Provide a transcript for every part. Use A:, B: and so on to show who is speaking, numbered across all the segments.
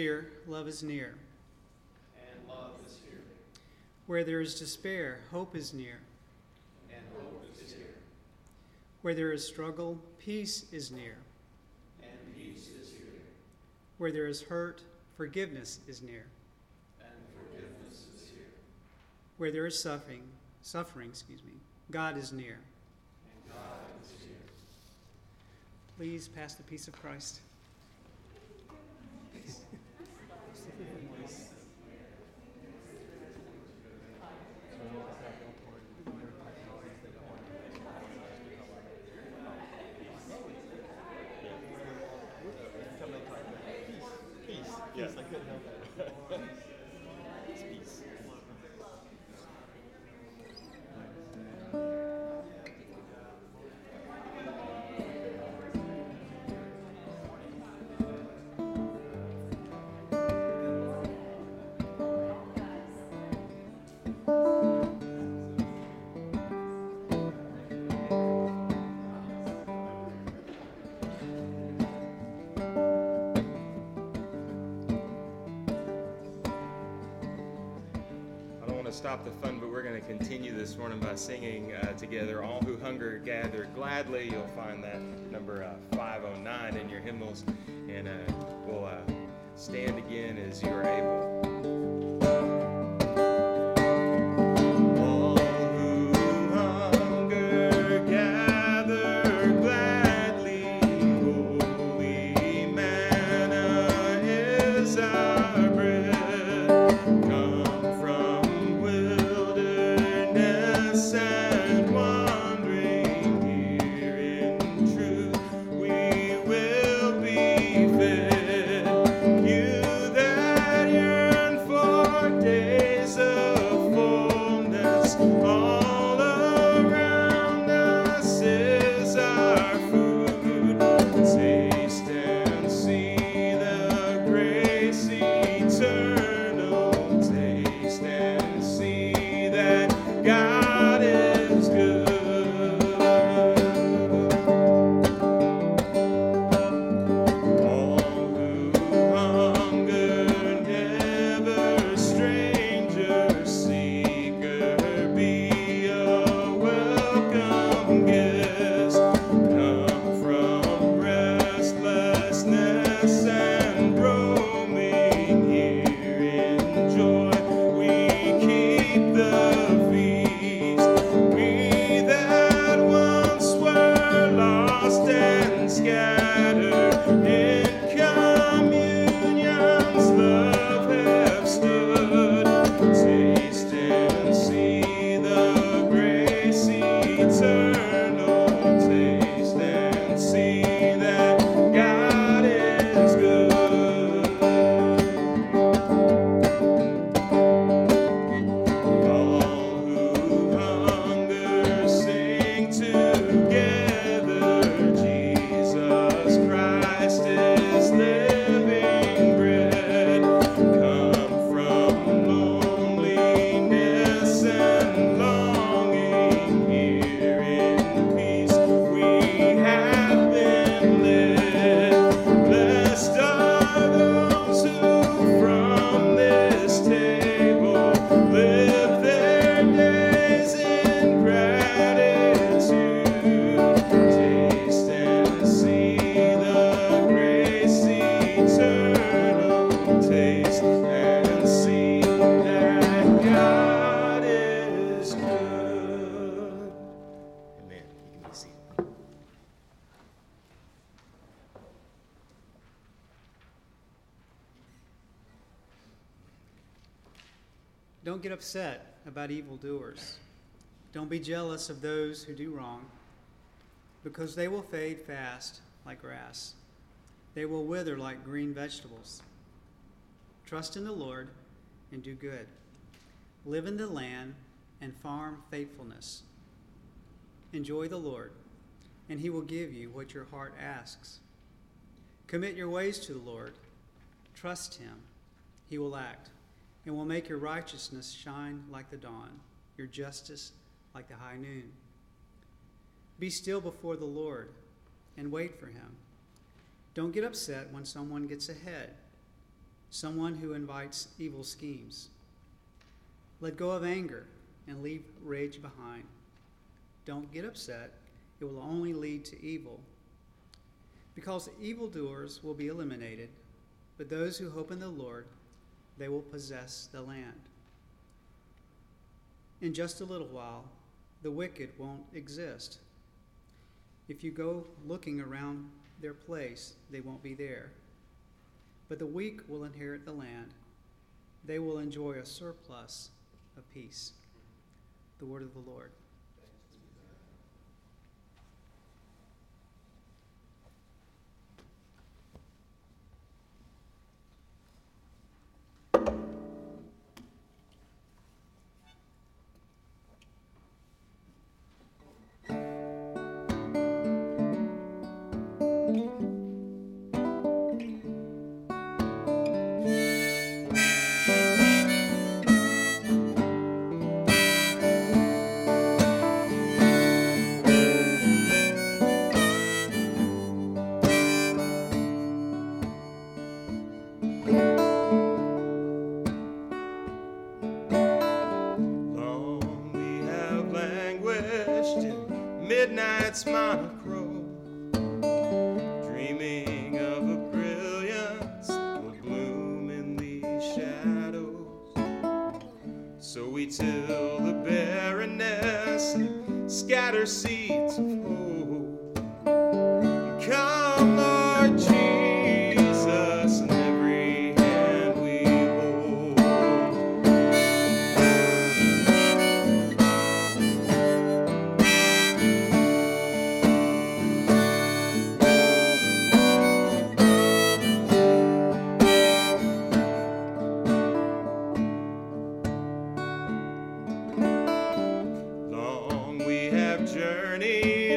A: Here, love is near.
B: And love is here.
A: Where there is despair, hope is near.
B: And hope is here.
A: Where there is struggle, peace is near.
B: And peace is here.
A: Where there is hurt, forgiveness is near.
B: And forgiveness is here.
A: Where there is suffering, suffering, excuse me, God is near.
B: And God is here.
A: Please pass the peace of Christ.
C: To stop the fun, but we're going to continue this morning by singing uh, together. All who hunger gather gladly. You'll find that number uh, 509 in your hymnals. And uh, we'll uh, stand again as you are able.
A: About evildoers. Don't be jealous of those who do wrong, because they will fade fast like grass. They will wither like green vegetables. Trust in the Lord and do good. Live in the land and farm faithfulness. Enjoy the Lord, and he will give you what your heart asks. Commit your ways to the Lord. Trust him. He will act and will make your righteousness shine like the dawn, your justice like the high noon. Be still before the Lord and wait for him. Don't get upset when someone gets ahead. someone who invites evil schemes. Let go of anger and leave rage behind. Don't get upset, it will only lead to evil. Because evildoers will be eliminated, but those who hope in the Lord, they will possess the land. In just a little while, the wicked won't exist. If you go looking around their place, they won't be there. But the weak will inherit the land. They will enjoy a surplus of peace. The word of the Lord.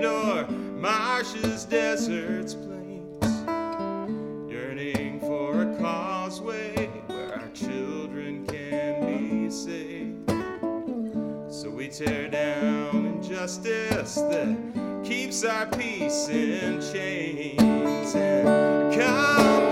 C: O'er marshes, deserts, plains, yearning for a causeway where our children can be saved. So we tear down injustice that keeps our peace in chains. And come,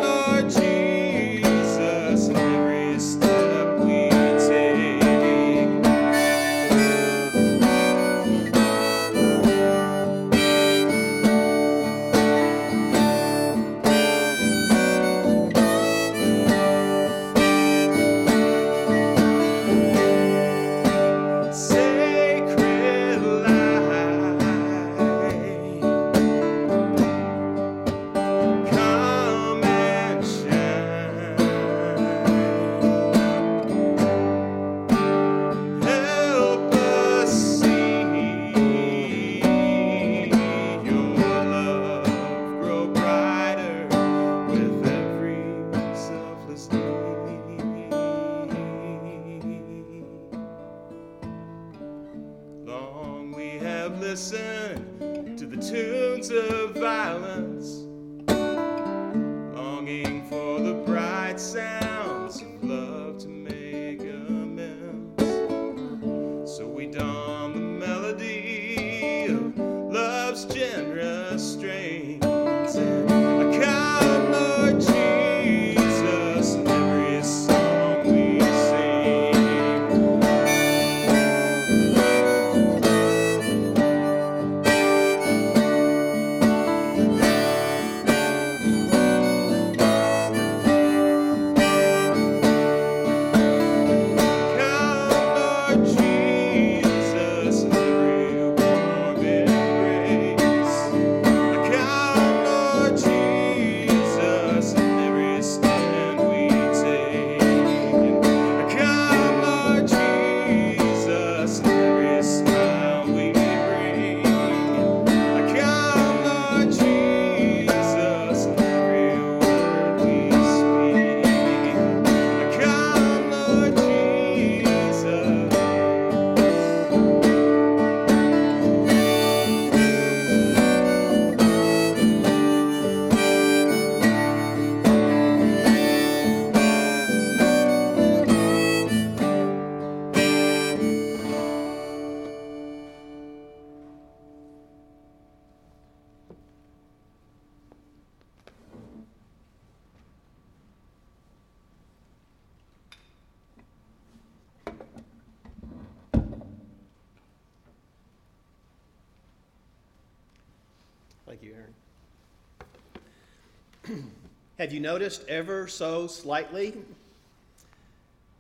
C: Have
D: you noticed ever so slightly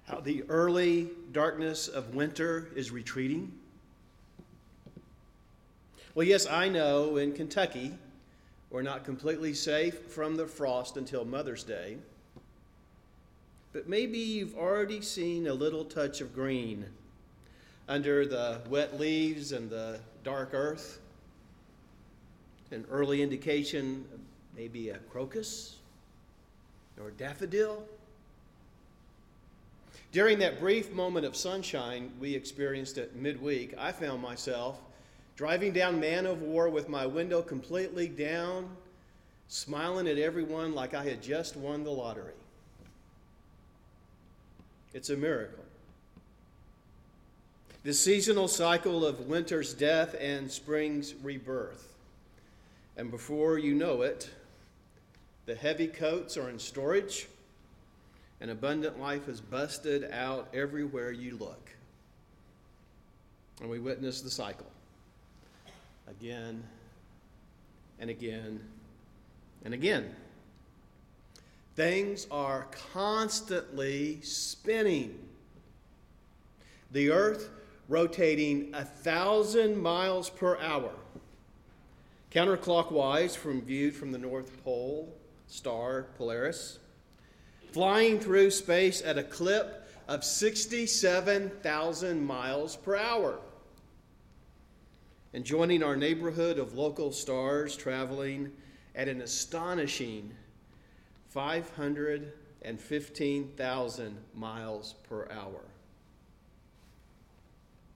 D: how the early darkness of winter is retreating? Well, yes, I know in Kentucky we're not completely safe from the frost until Mother's Day. But maybe you've already seen a little touch of green under the wet leaves and the dark earth. An early indication, maybe a crocus or daffodil. During that brief moment of sunshine we experienced at midweek, I found myself driving down Man o' War with my window completely down, smiling at everyone like I had just won the lottery. It's a miracle. The seasonal cycle of winter's death and spring's rebirth. And before you know it, the heavy coats are in storage, and abundant life is busted out everywhere you look. And we witness the cycle again and again and again. Things are constantly spinning. The earth rotating a thousand miles per hour, counterclockwise from viewed from the North Pole star Polaris, flying through space at a clip of 67,000 miles per hour and joining our neighborhood of local stars traveling at an astonishing 515,000 miles per hour.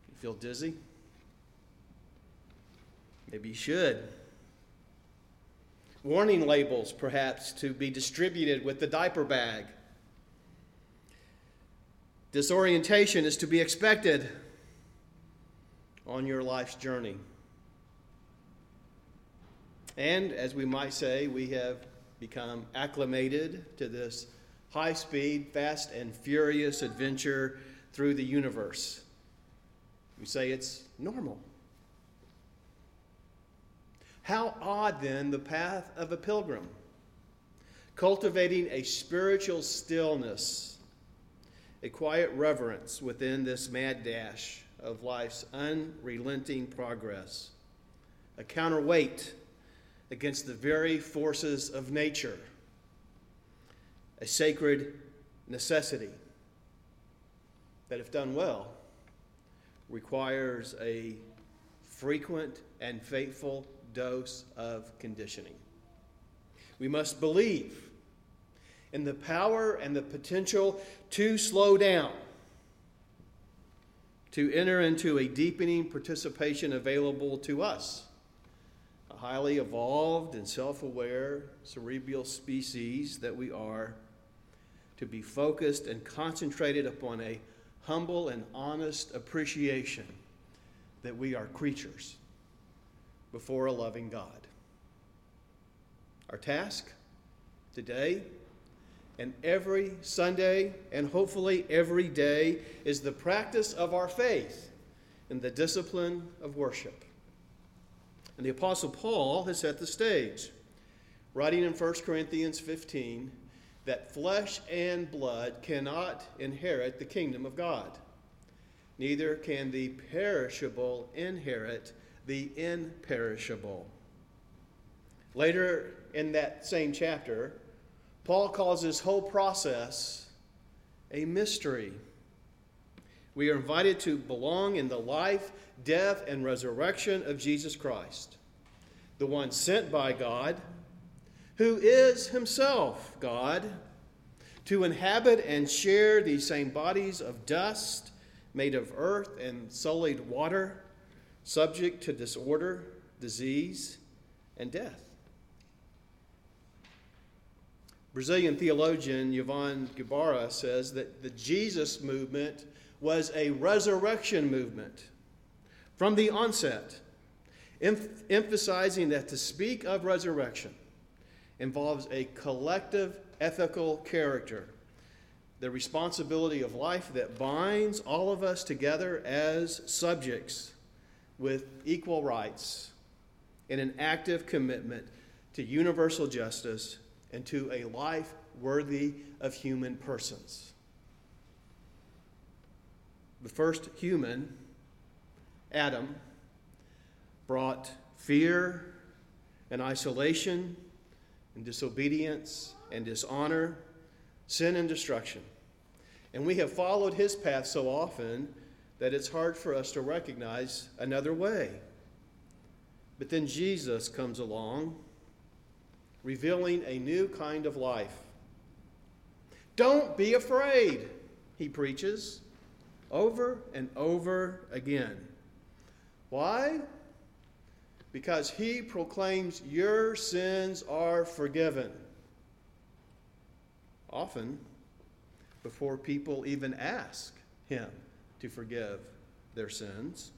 D: You feel dizzy? Maybe you should. Warning labels, perhaps, to be distributed with the diaper bag. Disorientation is to be expected on your life's journey. And as we might say, we have become acclimated to this high speed, fast, and furious adventure through the universe. We say it's normal. How odd then the path of a pilgrim, cultivating a spiritual stillness, a quiet reverence within this mad dash of life's unrelenting progress, a counterweight against the very forces of nature, a sacred necessity that, if done well, requires a frequent and faithful dose of conditioning. We must believe in the power and the potential to slow down to enter into a deepening participation available to us, a highly evolved and self aware cerebral species that we are, to be focused and concentrated upon a humble and honest appreciation that we are creatures before a loving God. Our task today and every Sunday, and hopefully every day, is the practice of our faith in the discipline of worship. And the Apostle Paul has set the stage, writing in 1 Corinthians 15 that flesh and blood cannot inherit the kingdom of God. Neither can the perishable inherit the imperishable. Later in that same chapter, Paul calls this whole process a mystery. We are invited to belong in the life, death, and resurrection of Jesus Christ, the one sent by God, who is himself God, to inhabit and share these same bodies of dust made of earth and sullied water, subject to disorder, disease, and death. Brazilian theologian Ivone Gebara says that the Jesus movement was a resurrection movement from the onset, em- emphasizing that to speak of resurrection involves a collective ethical character, the responsibility of life that binds all of us together as subjects with equal rights and an active commitment to universal justice and to a life worthy of human persons. The first human, Adam, brought fear and isolation and disobedience and dishonor, sin and destruction. And we have followed his path so often that it's hard for us to recognize another way. But then Jesus comes along, revealing a new kind of life. Don't be afraid, he preaches over and over again. Why? Because he proclaims your sins are forgiven. Often, before people even ask him to forgive their sins.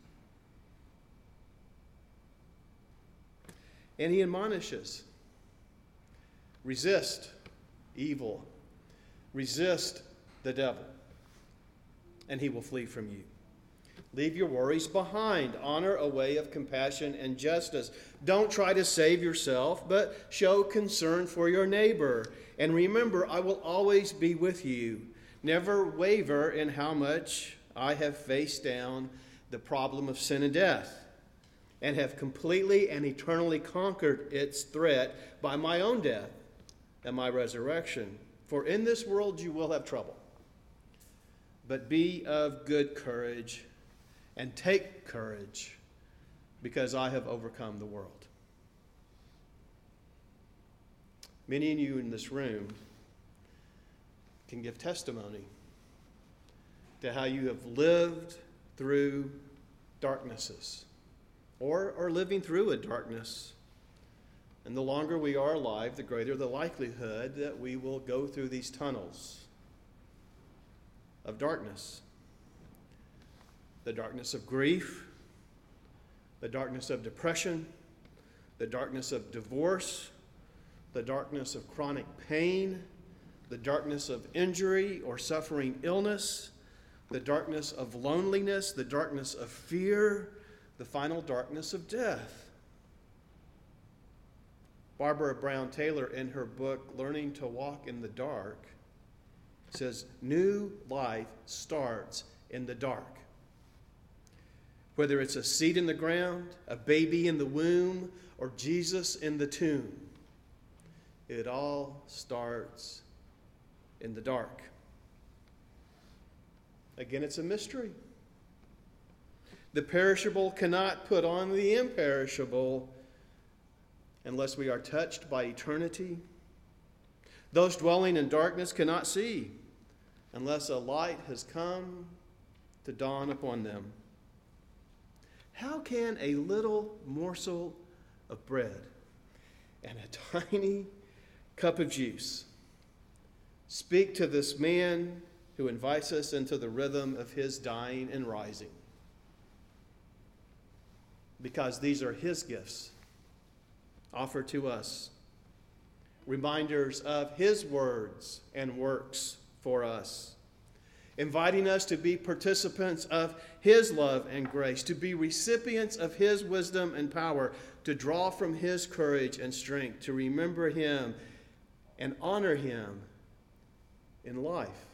D: And he admonishes resist evil, resist the devil, and he will flee from you. Leave your worries behind. Honor a way of compassion and justice. Don't try to save yourself, but show concern for your neighbor. And remember, I will always be with you. Never waver in how much I have faced down the problem of sin and death and have completely and eternally conquered its threat by my own death and my resurrection. For in this world you will have trouble. But be of good courage and take courage because I have overcome the world. Many of you in this room can give testimony to how you have lived through darknesses or are living through a darkness. And the longer we are alive, the greater the likelihood that we will go through these tunnels of darkness the darkness of grief, the darkness of depression, the darkness of divorce, the darkness of chronic pain, the darkness of injury or suffering illness, the darkness of loneliness, the darkness of fear, the final darkness of death. Barbara Brown Taylor, in her book Learning to Walk in the Dark, says, New life starts in the dark. Whether it's a seed in the ground, a baby in the womb, or Jesus in the tomb, it all starts in the dark. Again, it's a mystery. The perishable cannot put on the imperishable unless we are touched by eternity. Those dwelling in darkness cannot see unless a light has come to dawn upon them. How can a little morsel of bread and a tiny cup of juice speak to this man who invites us into the rhythm of his dying and rising? Because these are his gifts offered to us, reminders of his words and works for us inviting us to be participants of His love and grace, to be recipients of His wisdom and power, to draw from His courage and strength, to remember Him and honor Him in life,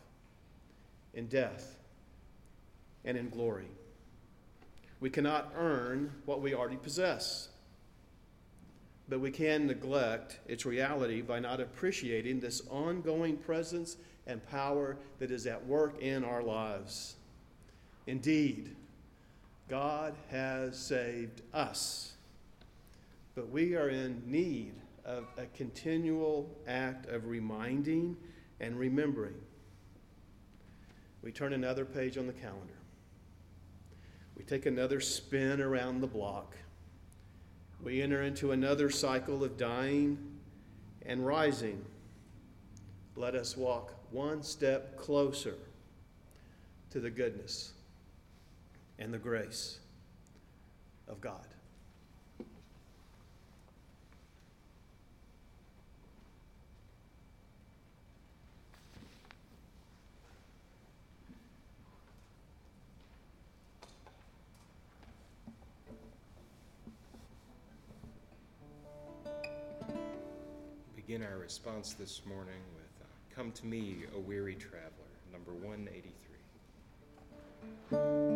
D: in death, and in glory. We cannot earn what we already possess. But we can neglect its reality by not appreciating this ongoing presence and power that is at work in our lives. Indeed, God has saved us, but we are in need of a continual act of reminding and remembering. We turn another page on the calendar. We take another spin around the block. We enter into another cycle of dying and rising. Let us walk one step closer to the goodness and the grace of God.
C: Begin our response this morning with uh, Come to Me, O Weary Traveler, number 183.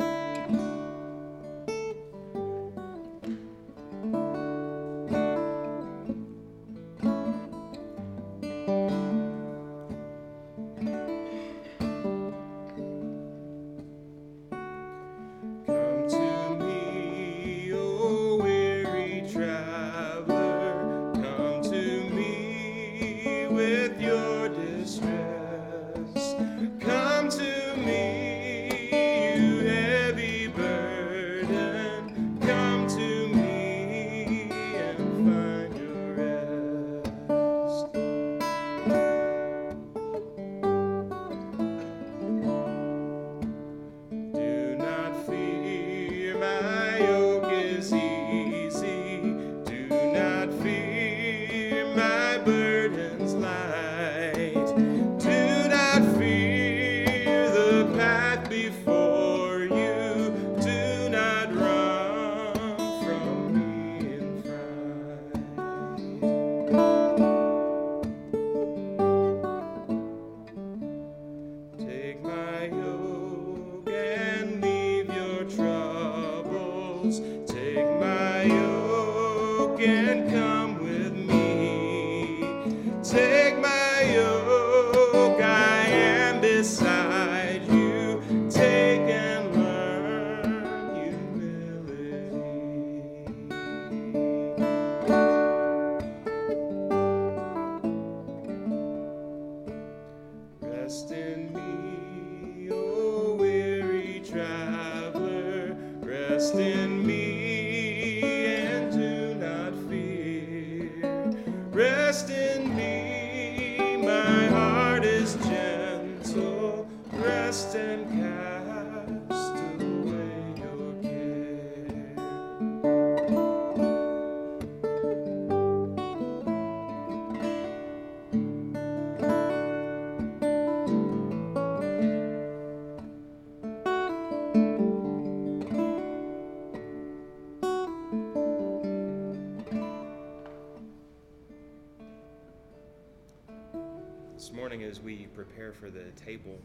C: This morning, as we prepare for the table,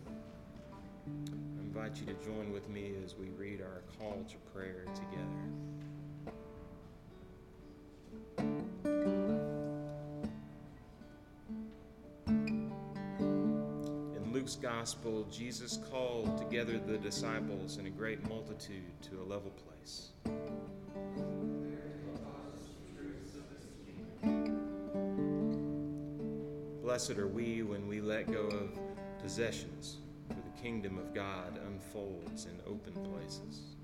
C: invite you to join with me as we read our call to prayer together. In Luke's gospel, Jesus called together the disciples and a great multitude to a level place. Blessed are we when we let go of possessions, kingdom of God unfolds in open places.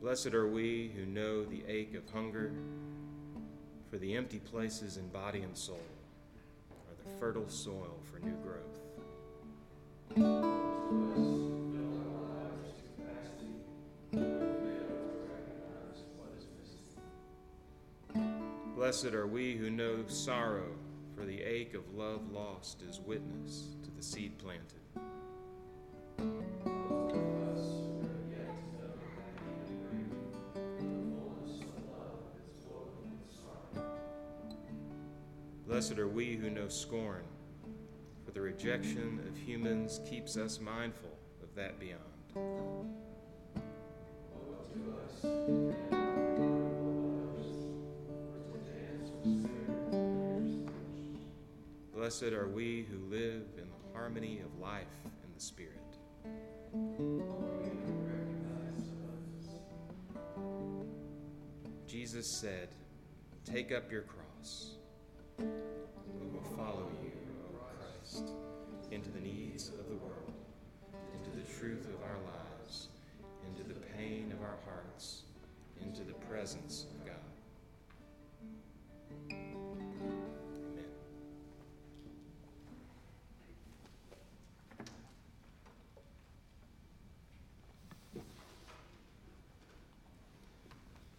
C: Blessed are we who know the ache of hunger, for the empty places in body and soul are the fertile soil for new growth. Blessed are we who know sorrow, for the ache of love lost is witness to the seed planted. Blessed are we who know scorn, for the rejection of humans keeps us mindful of that beyond. Blessed are we who live in the harmony of life and the Spirit. Jesus said, Take up your cross. We will follow you, O Christ, into the needs of the world, into the truth of our lives, into the pain of our hearts, into the presence of God.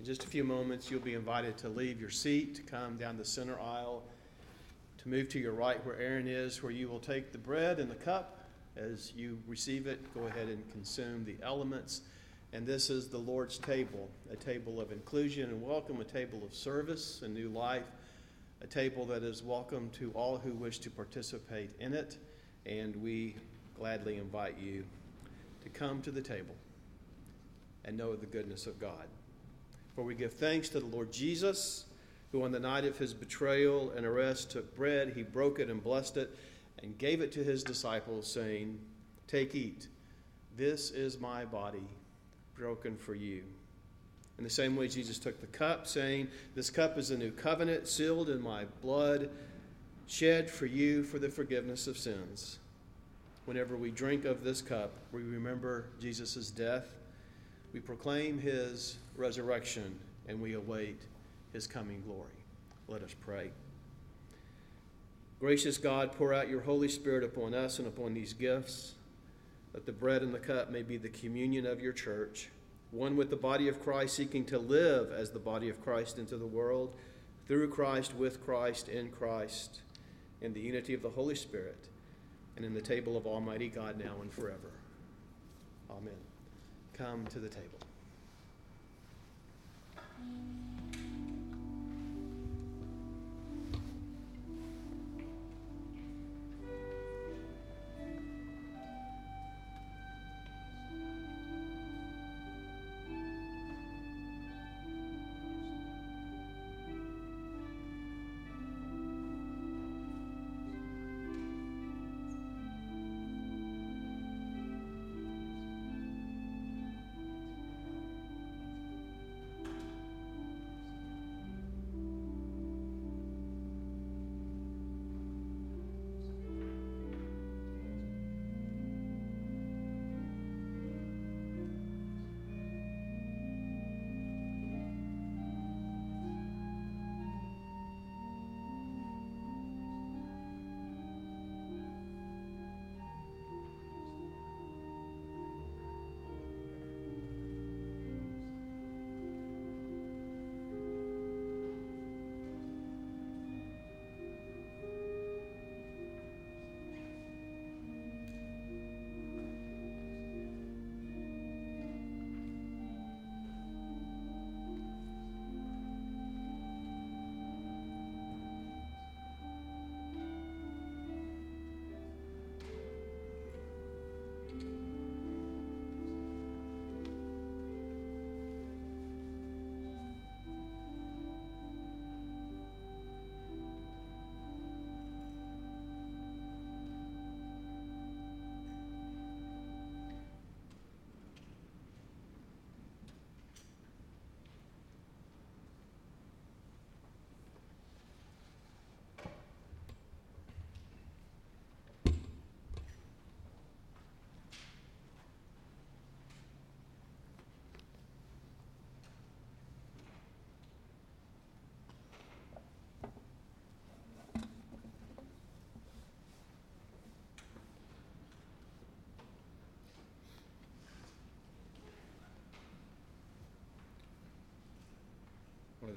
D: Just a few moments, you'll be invited to leave your seat, to come down the center aisle, to move to your right where Aaron is, where you will take the bread and the cup. As you receive it, go ahead and consume the elements And this is the Lord's table, a table of inclusion and welcome, a table of service and new life, a table that is welcome to all who wish to participate in it. And we gladly invite you to come to the table and know the goodness of God. For we give thanks to the Lord Jesus, who on the night of his betrayal and arrest took bread, he broke it and blessed it, and gave it to his disciples, saying, Take, eat. This is my body broken for you. In the same way, Jesus took the cup, saying, This cup is a new covenant, sealed in my blood, shed for you for the forgiveness of sins. Whenever we drink of this cup, we remember Jesus' death, we proclaim his resurrection, and we await his coming glory. Let us pray. Gracious God, pour out your Holy Spirit upon us and upon these gifts that the bread and the cup may be the communion of your church, one with the body of Christ, seeking to live as the body of Christ into the world, through Christ, with Christ, in Christ, in the unity of the Holy Spirit, and in the table of Almighty God now and forever. Amen. Come to the table.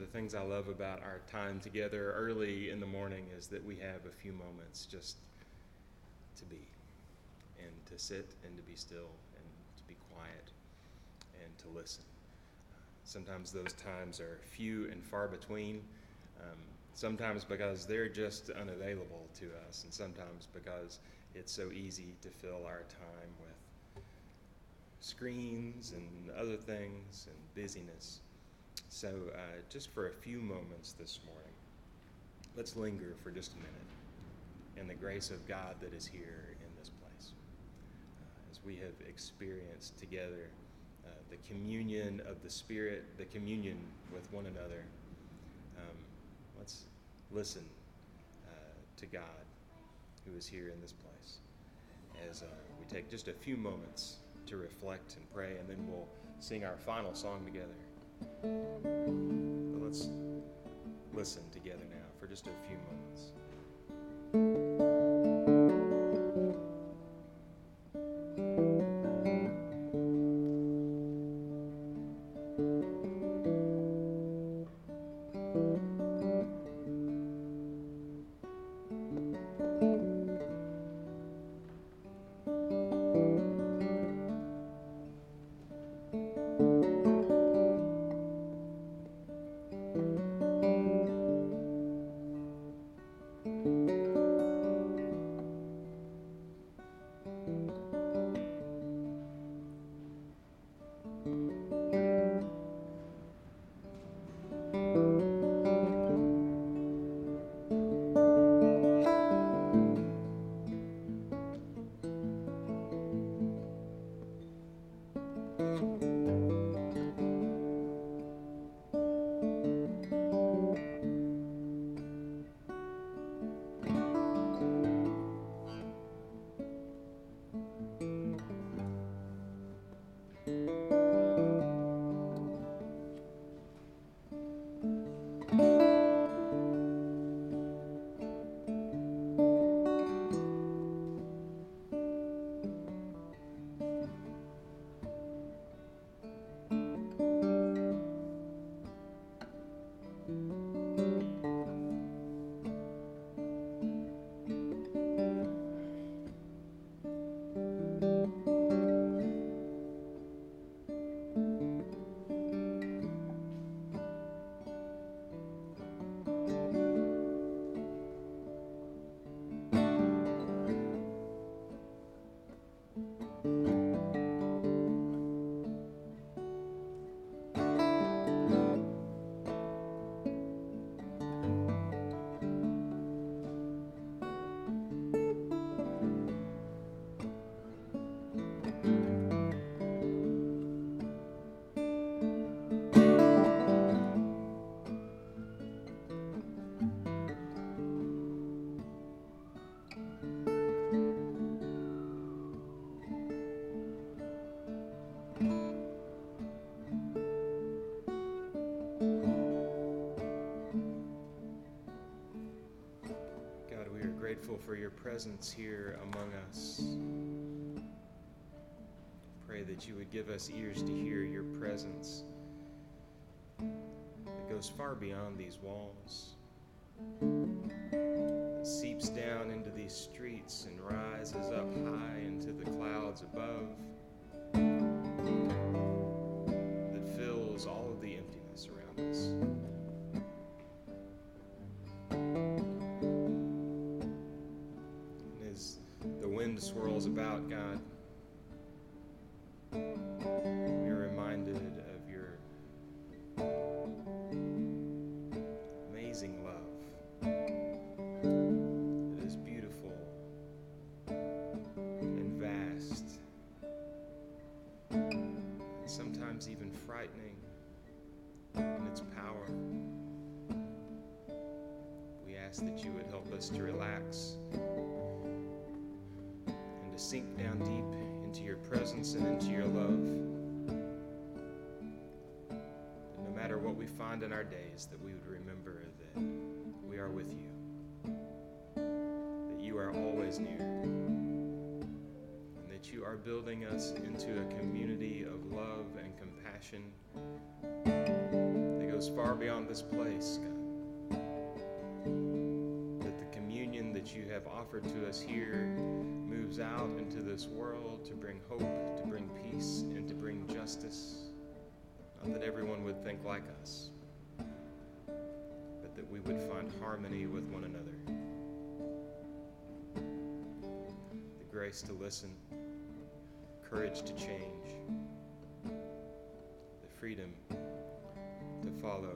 C: The things I love about our time together early in the morning is that we have a few moments just to be and to sit and to be still and to be quiet and to listen. Sometimes those times are few and far between, um, sometimes because they're just unavailable to us, and sometimes because it's so easy to fill our time with screens and other things and busyness. So, uh, just for a few moments this morning, let's linger for just a minute in the grace of God that is here in this place. Uh, as we have experienced together uh, the communion of the Spirit, the communion with one another, um, let's listen uh, to God who is here in this place as uh, we take just a few moments to reflect and pray, and then we'll sing our final song together. Let's listen together now for just a few moments. Grateful for your presence here among us. Pray that you would give us ears to hear your presence that goes far beyond these walls, that seeps down into these streets and rises up high into the clouds above, wind swirls about, God, sink down deep into your presence and into your love. And no matter what we find in our days, that we would remember that we are with you, that you are always near, and that you are building us into a community of love and compassion that goes far beyond this place, God. That you have offered to us here moves out into this world to bring hope, to bring peace, and to bring justice. Not that everyone would think like us, but that we would find harmony with one another. The grace to listen, courage to change, the freedom to follow.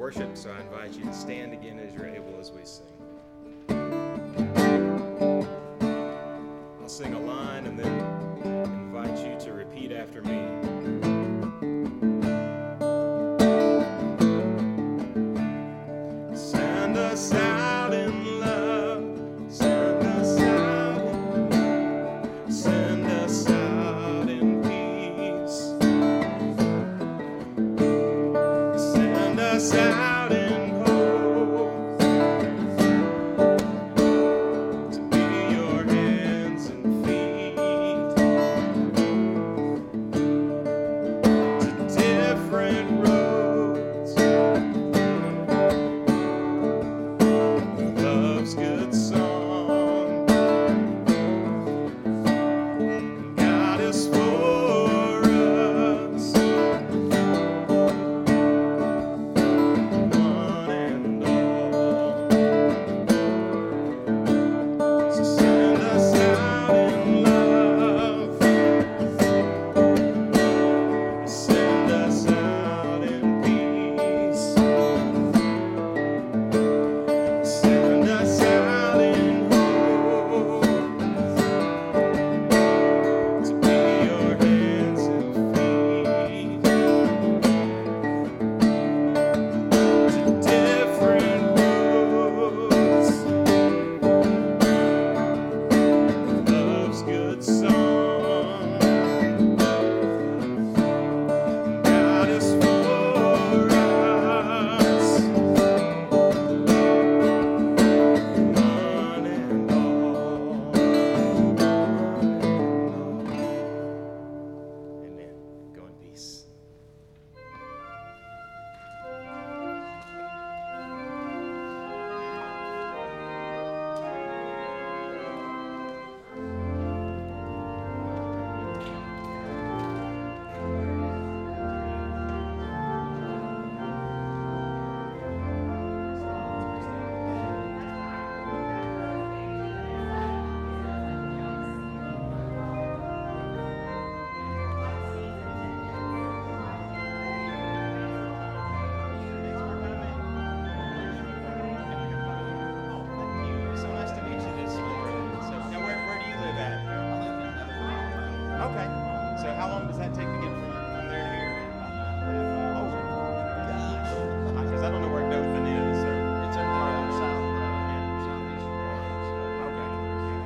C: worship, so I invite you to stand again as you're able as we sing. I'll sing a line and then. Johnny.